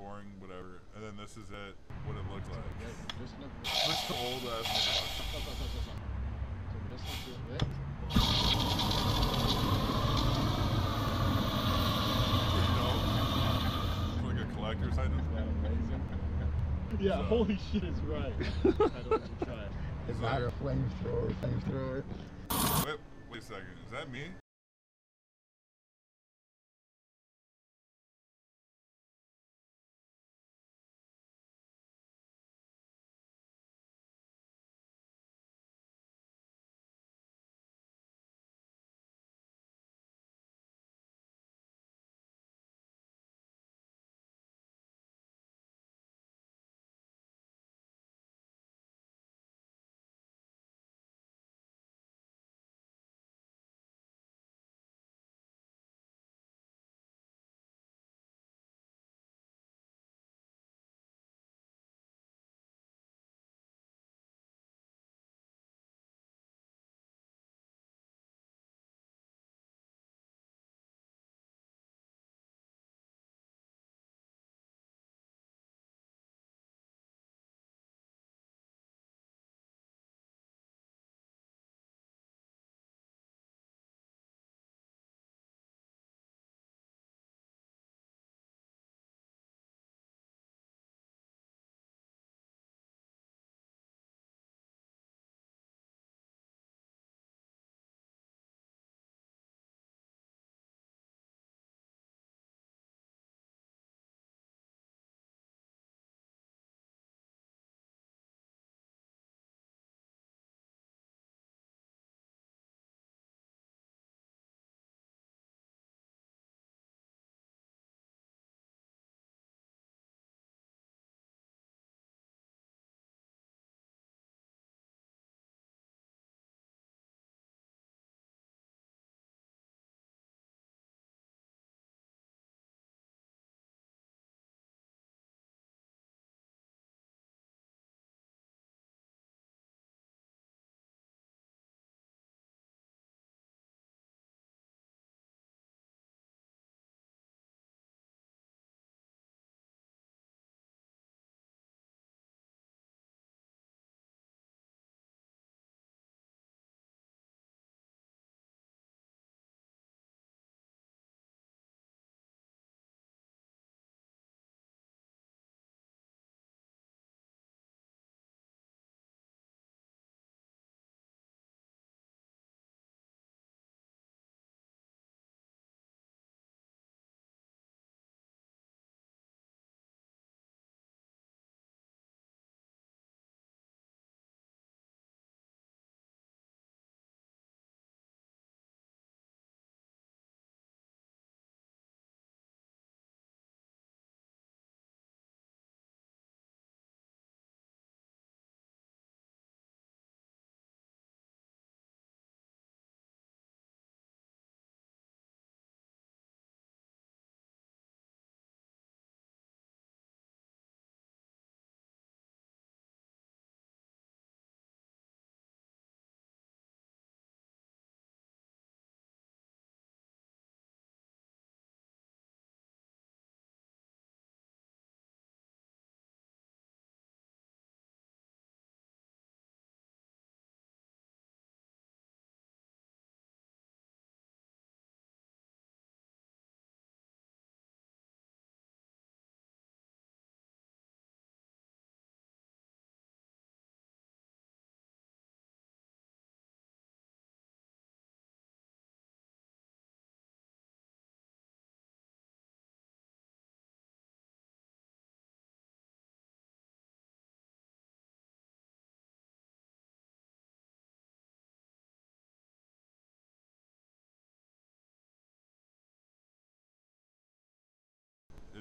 boring, whatever. And then this is it, what it looked like. Yeah, just look. This old ass. You know? Like a collector's item. Isn't that amazing? Yeah, So- holy shit is right. I don't want to try it. It's like a flamethrower, flamethrower. Wait, wait a second. Is that me?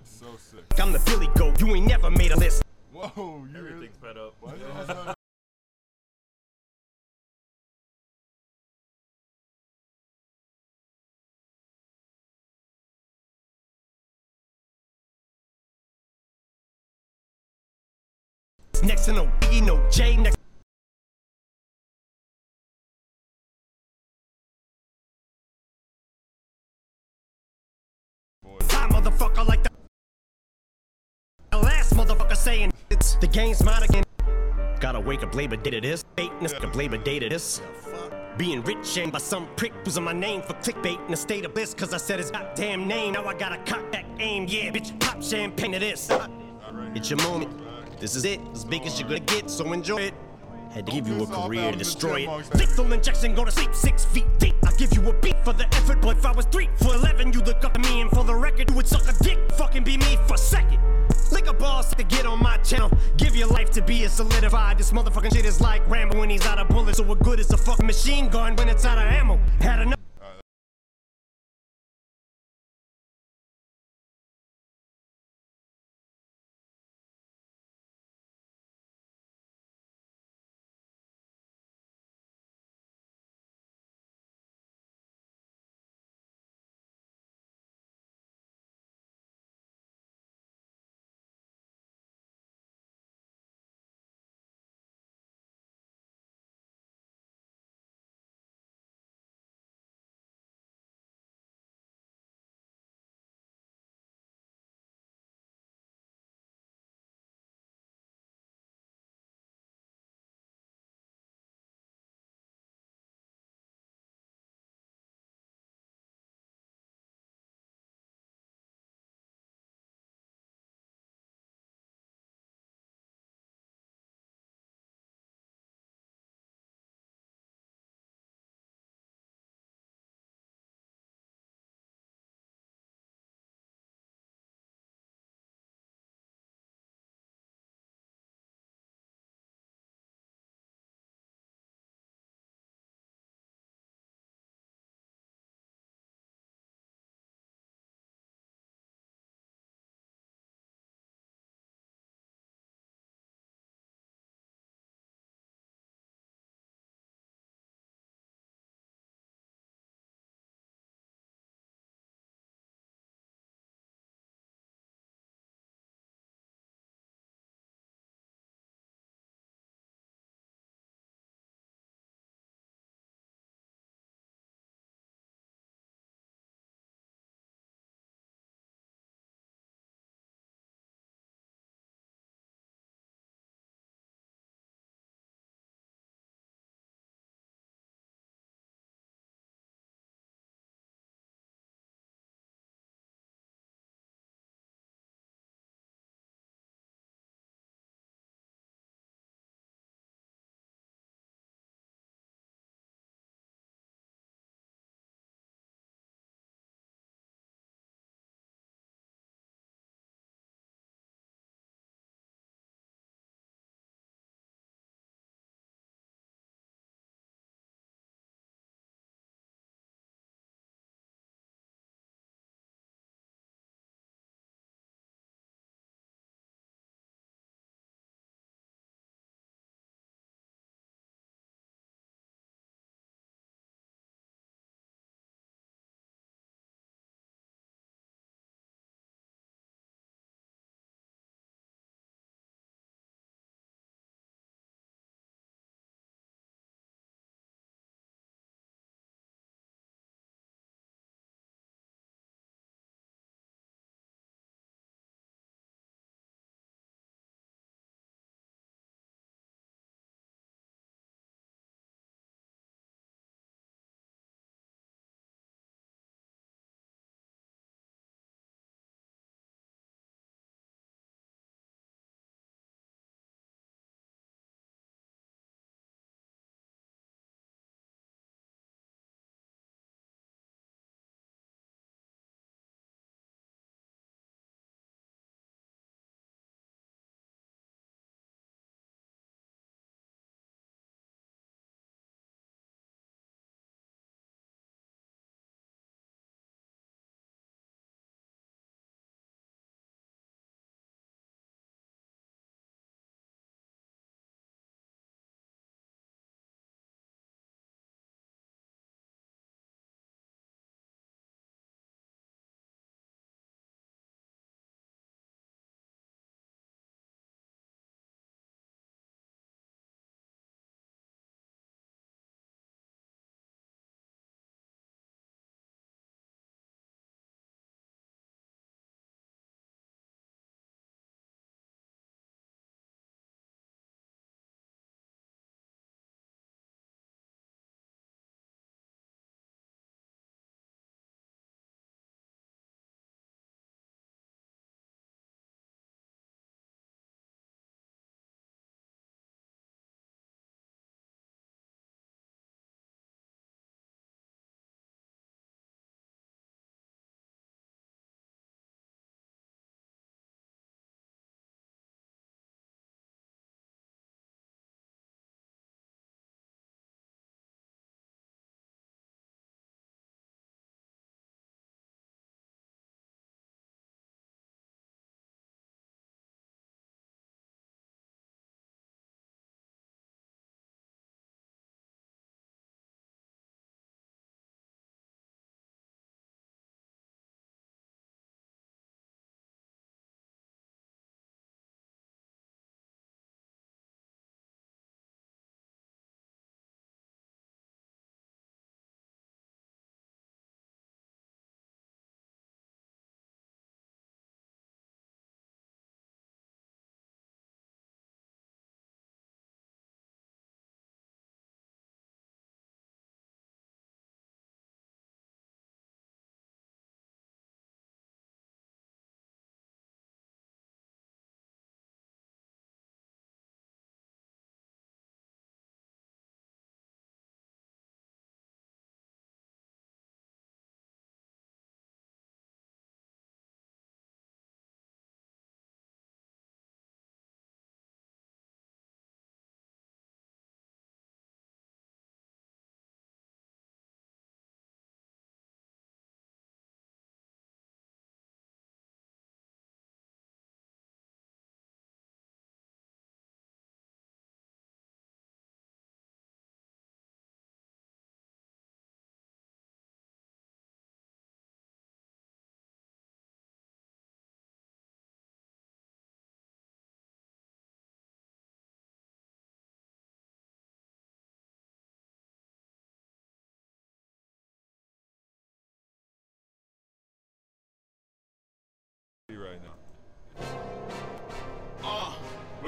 So sick. I'm the Billy Goat. You ain't never made a list. Whoa, you really? Everything's sped up. Why the? Next to no Biggie, no J. Next. Saying it's the game's mine again. Gotta wake up Labor Day to this. Fakeness, yeah. Labor Day to this. Being rich and by some prick using my name for clickbait in a state of bliss cause I said his goddamn name. Now I gotta cock that aim, yeah, bitch, pop champagne to this. It's your moment. This is it, as big as you're gonna get, so enjoy it. Had to give you a career to destroy it. Lethal injection, go to sleep six feet deep. I give you a beat for the effort, but if I was three for eleven, you look up to me and for the record, you would suck a dick. Fucking be me for a second. Lick a boss to get on my channel. Give your life to be a solidified. This motherfucking shit is like Rambo when he's out of bullets. So what good is a fucking machine gun when it's out of ammo? Had enough.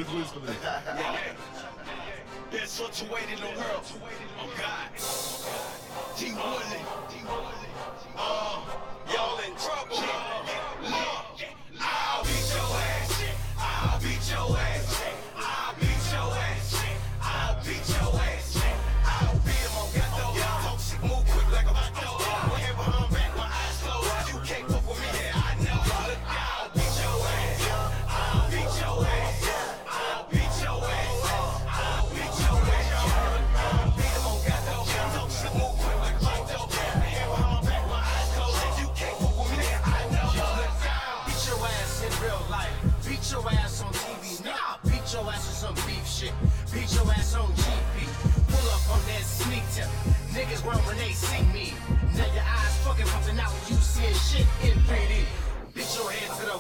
What's Wiz for this? Best situated the world. Oh God. T Woodley.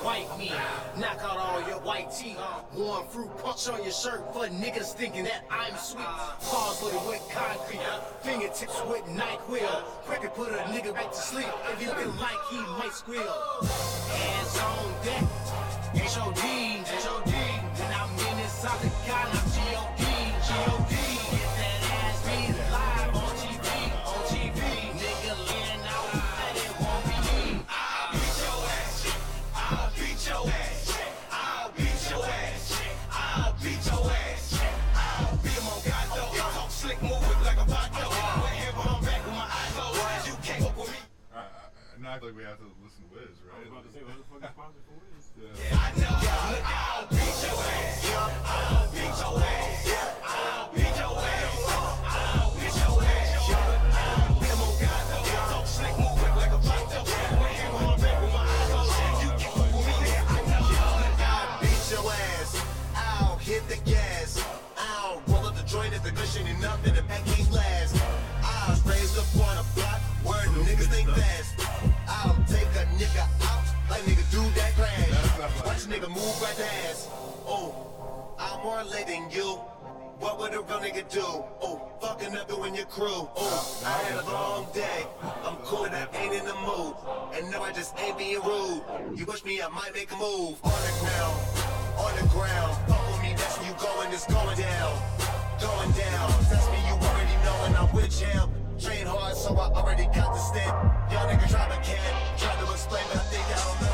White meat. Knock out all your white teeth. Warm fruit punch on your shirt for niggas thinking that I'm sweet. Paws with it with concrete. Fingertips with NyQuil. Quick to put a nigga back to sleep. If you looking like he might squeal. Hands on deck. H.O.D. now I feel like we have to listen to Wiz, right? Yeah. I know. Look, move. Oh, I'm more lit than you. What would a real nigga do? Oh, fucking up doing your crew. Oh, I had a long day. I'm cool, and I ain't in the mood. And no, I just ain't being rude. You push me, I might make a move. On the ground, on the ground. Fuck with me, that's where you going, it's going down. Going down. That's me, you already know, and I'm with him. Train hard, so I already got the step. Y'all try to can, try to explain, but I think I don't understand.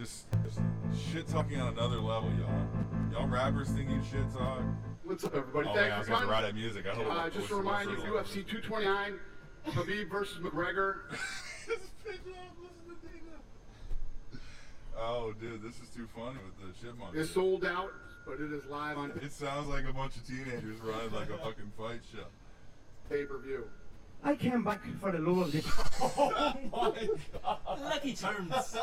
Just shit talking on another level, y'all. Y'all rappers think you shit talk. What's up, everybody? Oh, Thanks man, I was for gonna coming. write that music. I hope. Uh, just to what's remind you, the- UFC 229, Khabib versus McGregor. Oh, dude, this is too funny with the shit chipmunk. It's sold out, but it is live on It sounds like a bunch of teenagers running like a fucking fight show. pay-per-view. I came back for the love of this. Lucky terms.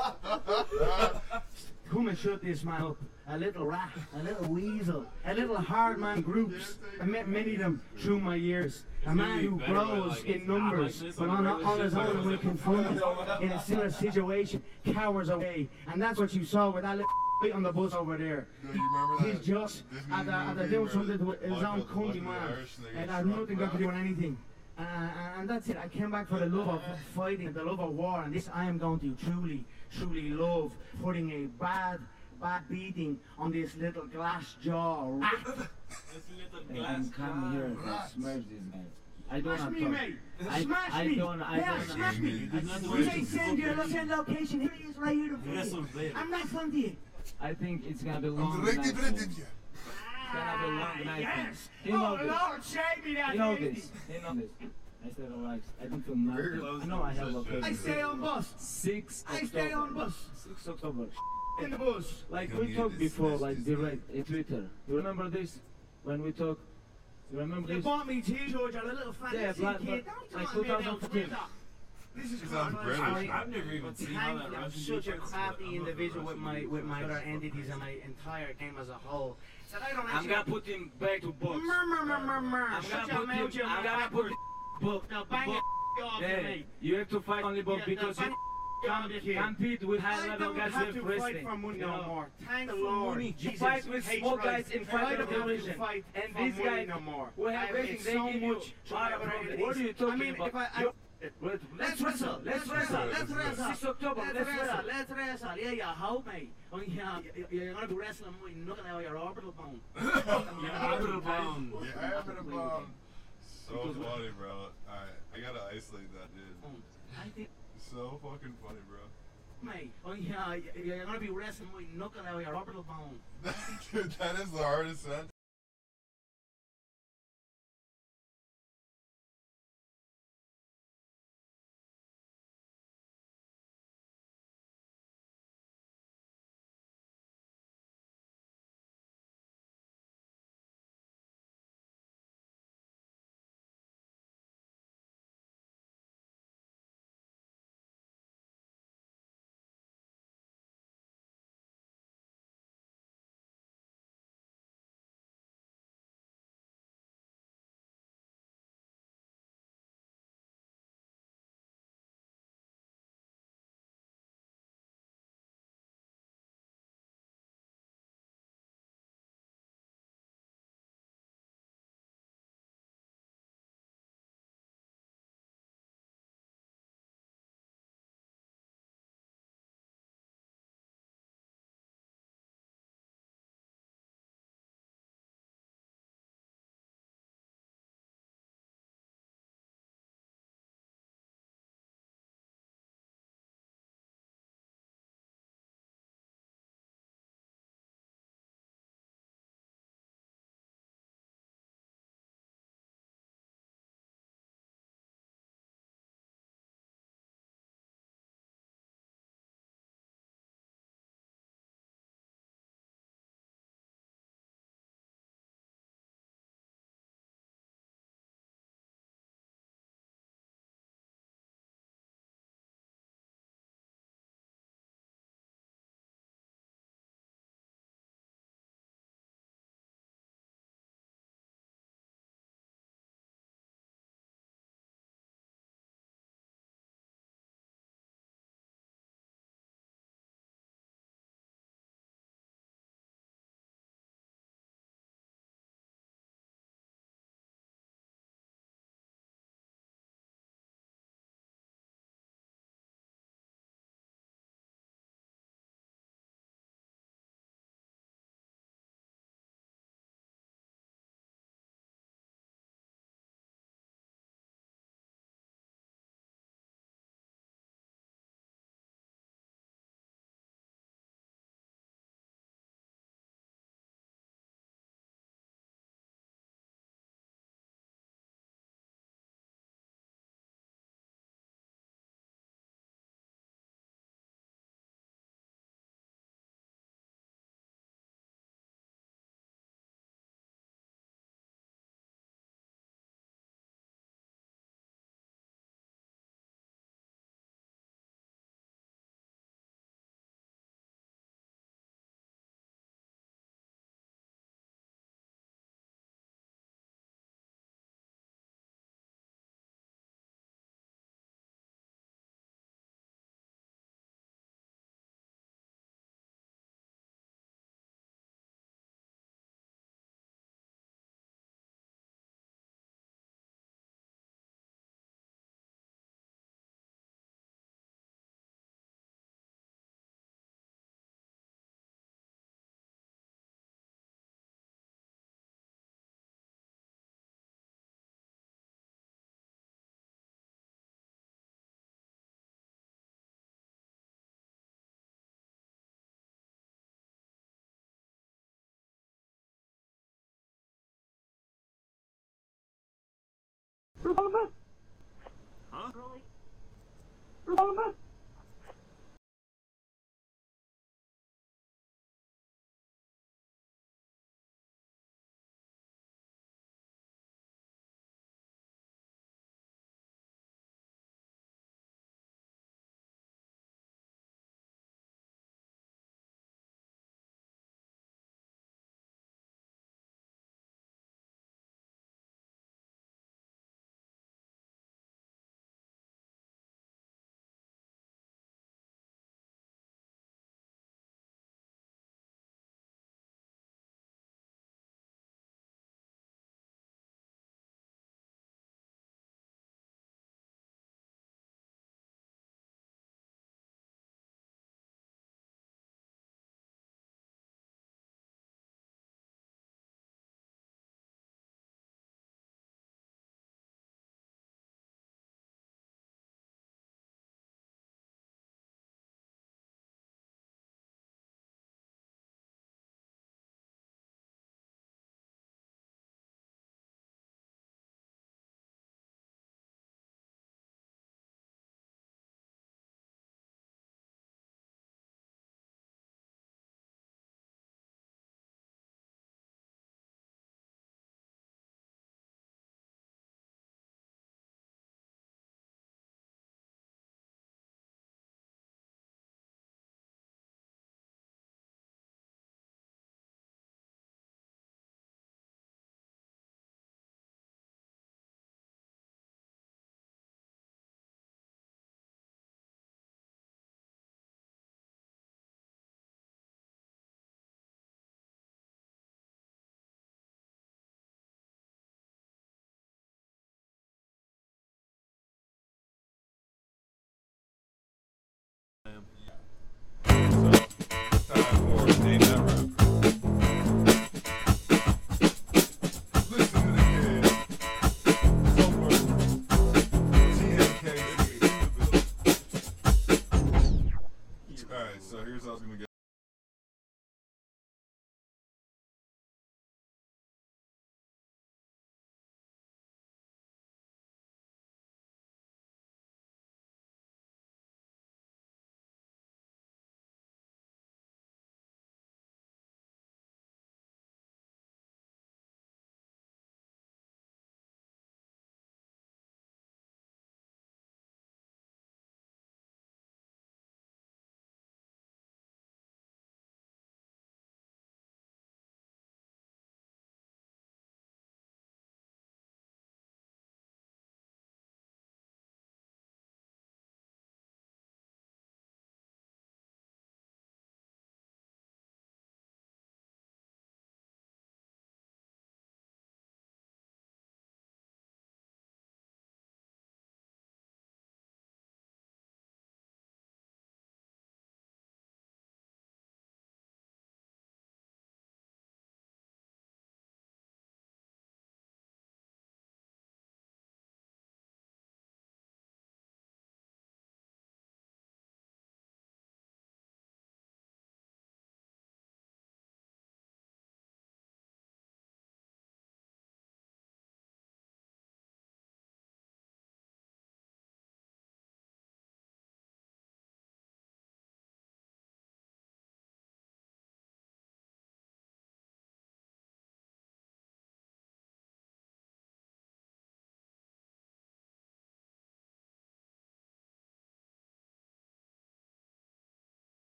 Come and shut this man up. A little rat, a little weasel, a little hard man groups. I met many of them through my years. A man who grows in numbers, but on, on his own and when confronted in a similar situation, cowers away. And that's what you saw with that little bit on the bus over there. Do you remember that? He's just Disney at the, at the movie doing where something to his Michael- own country man. And they get And has shrunk nothing got to do with anything. Uh, and that's it. I came back for the love of fighting, the love of war, and this I am going to truly, truly love putting a bad, bad beating on this little glass jaw rat. And come here and smash this guy. I don't Smash me, time. mate. I, Smash I me. don't. I Yeah, don't. smash me. You did not You anything. say send your send location. Here he is, right here. to front Wrestle I'm not from you. I think it's gonna be long. I'm night directed soon. to you. gonna be a long night. Yes. You know oh this. Lord, save me that You know lady. this. You know this. Oh, I said relax. I don't feel nothing. I know I have location. I stay on bus. Six I stay on bus. Six October. In the bus. Like Can we talked before, like direct in Twitter. You remember this? When we talked. You remember You this? You bought me t-shirts, you're a little fat Yeah, little but- kid. but Don't like about 2015. This is He sounds crazy. British. I- I've never even seen how that. I'm such a defense, crappy individual with my with my other entities and my entire game as a whole. That I don't I'm gonna put him back to box. I'm gonna put him. I'm gonna put book. Now bang book. off Yeah, me. you have to fight only book Yeah, because you can't compete with high level guys with fight wrestling. for You no know. more. Thank the Lord. You Jesus fight with small guys in don't have to division. fight And these money guys no more. have made they so give you much to lot of entities. What are you talking I mean, about? If I, I You- Wait, Let's wrestle. Let's wrestle. Let's wrestle. Six October. Let's Let's wrestle. wrestle. Let's wrestle. Yeah, you hope me. Oh, yeah, you- you're gonna be wrestling my knuckle out of your orbital bone. Yeah, orbital bone. Yeah, having a bomb. So funny, bro. Alright, I gotta isolate that dude. Oh, I think, So fucking funny, bro. mate. Oh, yeah, you're gonna be wrestling my knuckle out of your orbital bone. dude, that is the hardest sentence. Huh? Really?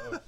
Oh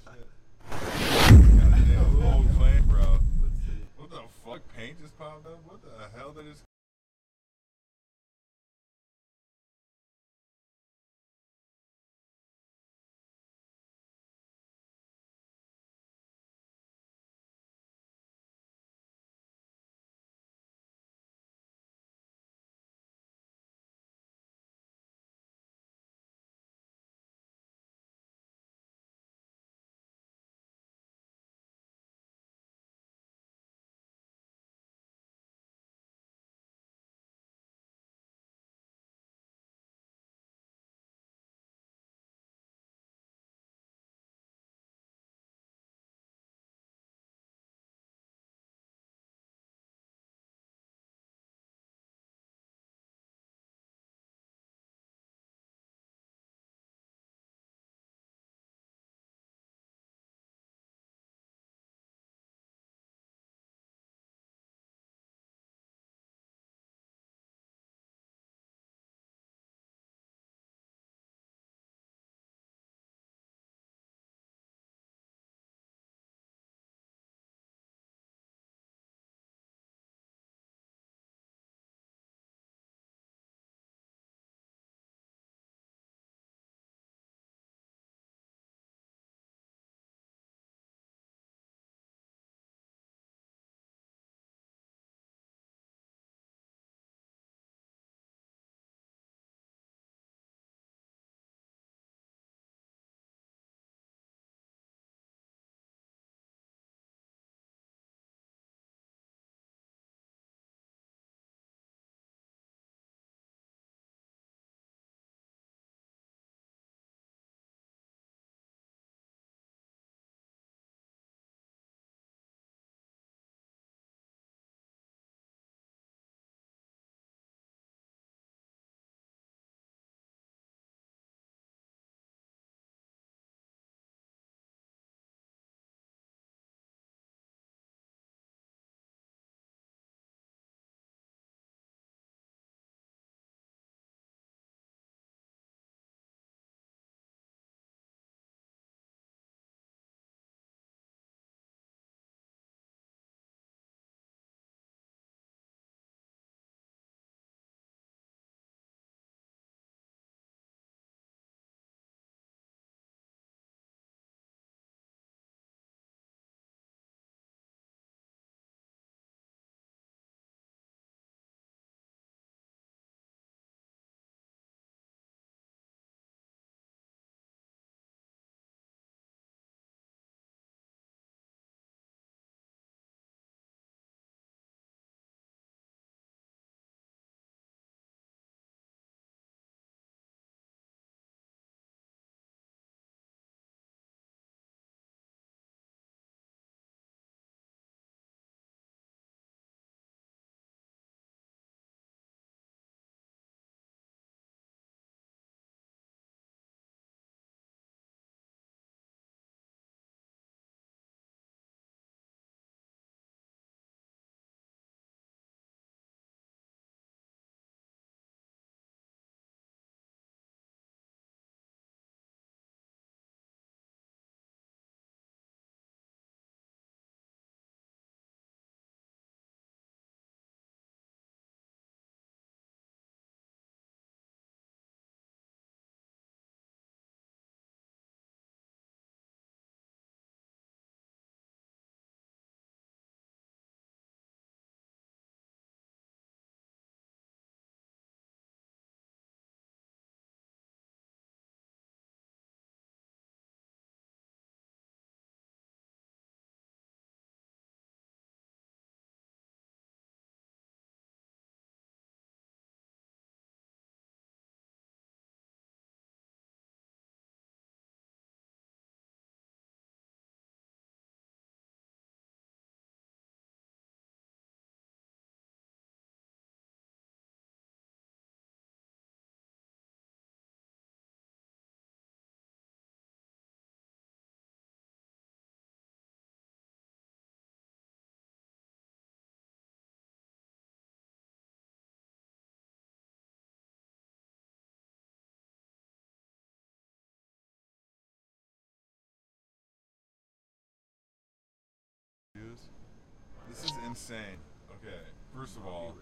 This is insane. Okay, first of all,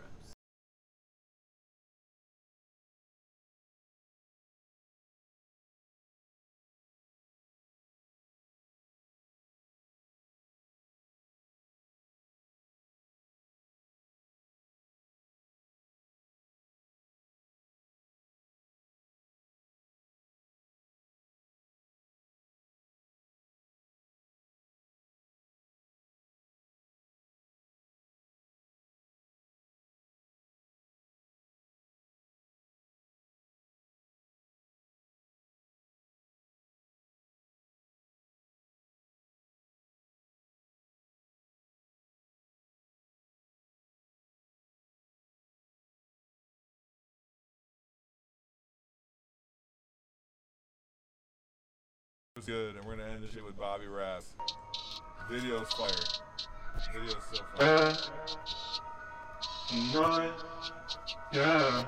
good, and we're gonna end this shit with Bobby Rass. Video's fire. Video's so fire. Uh, yeah. Yeah.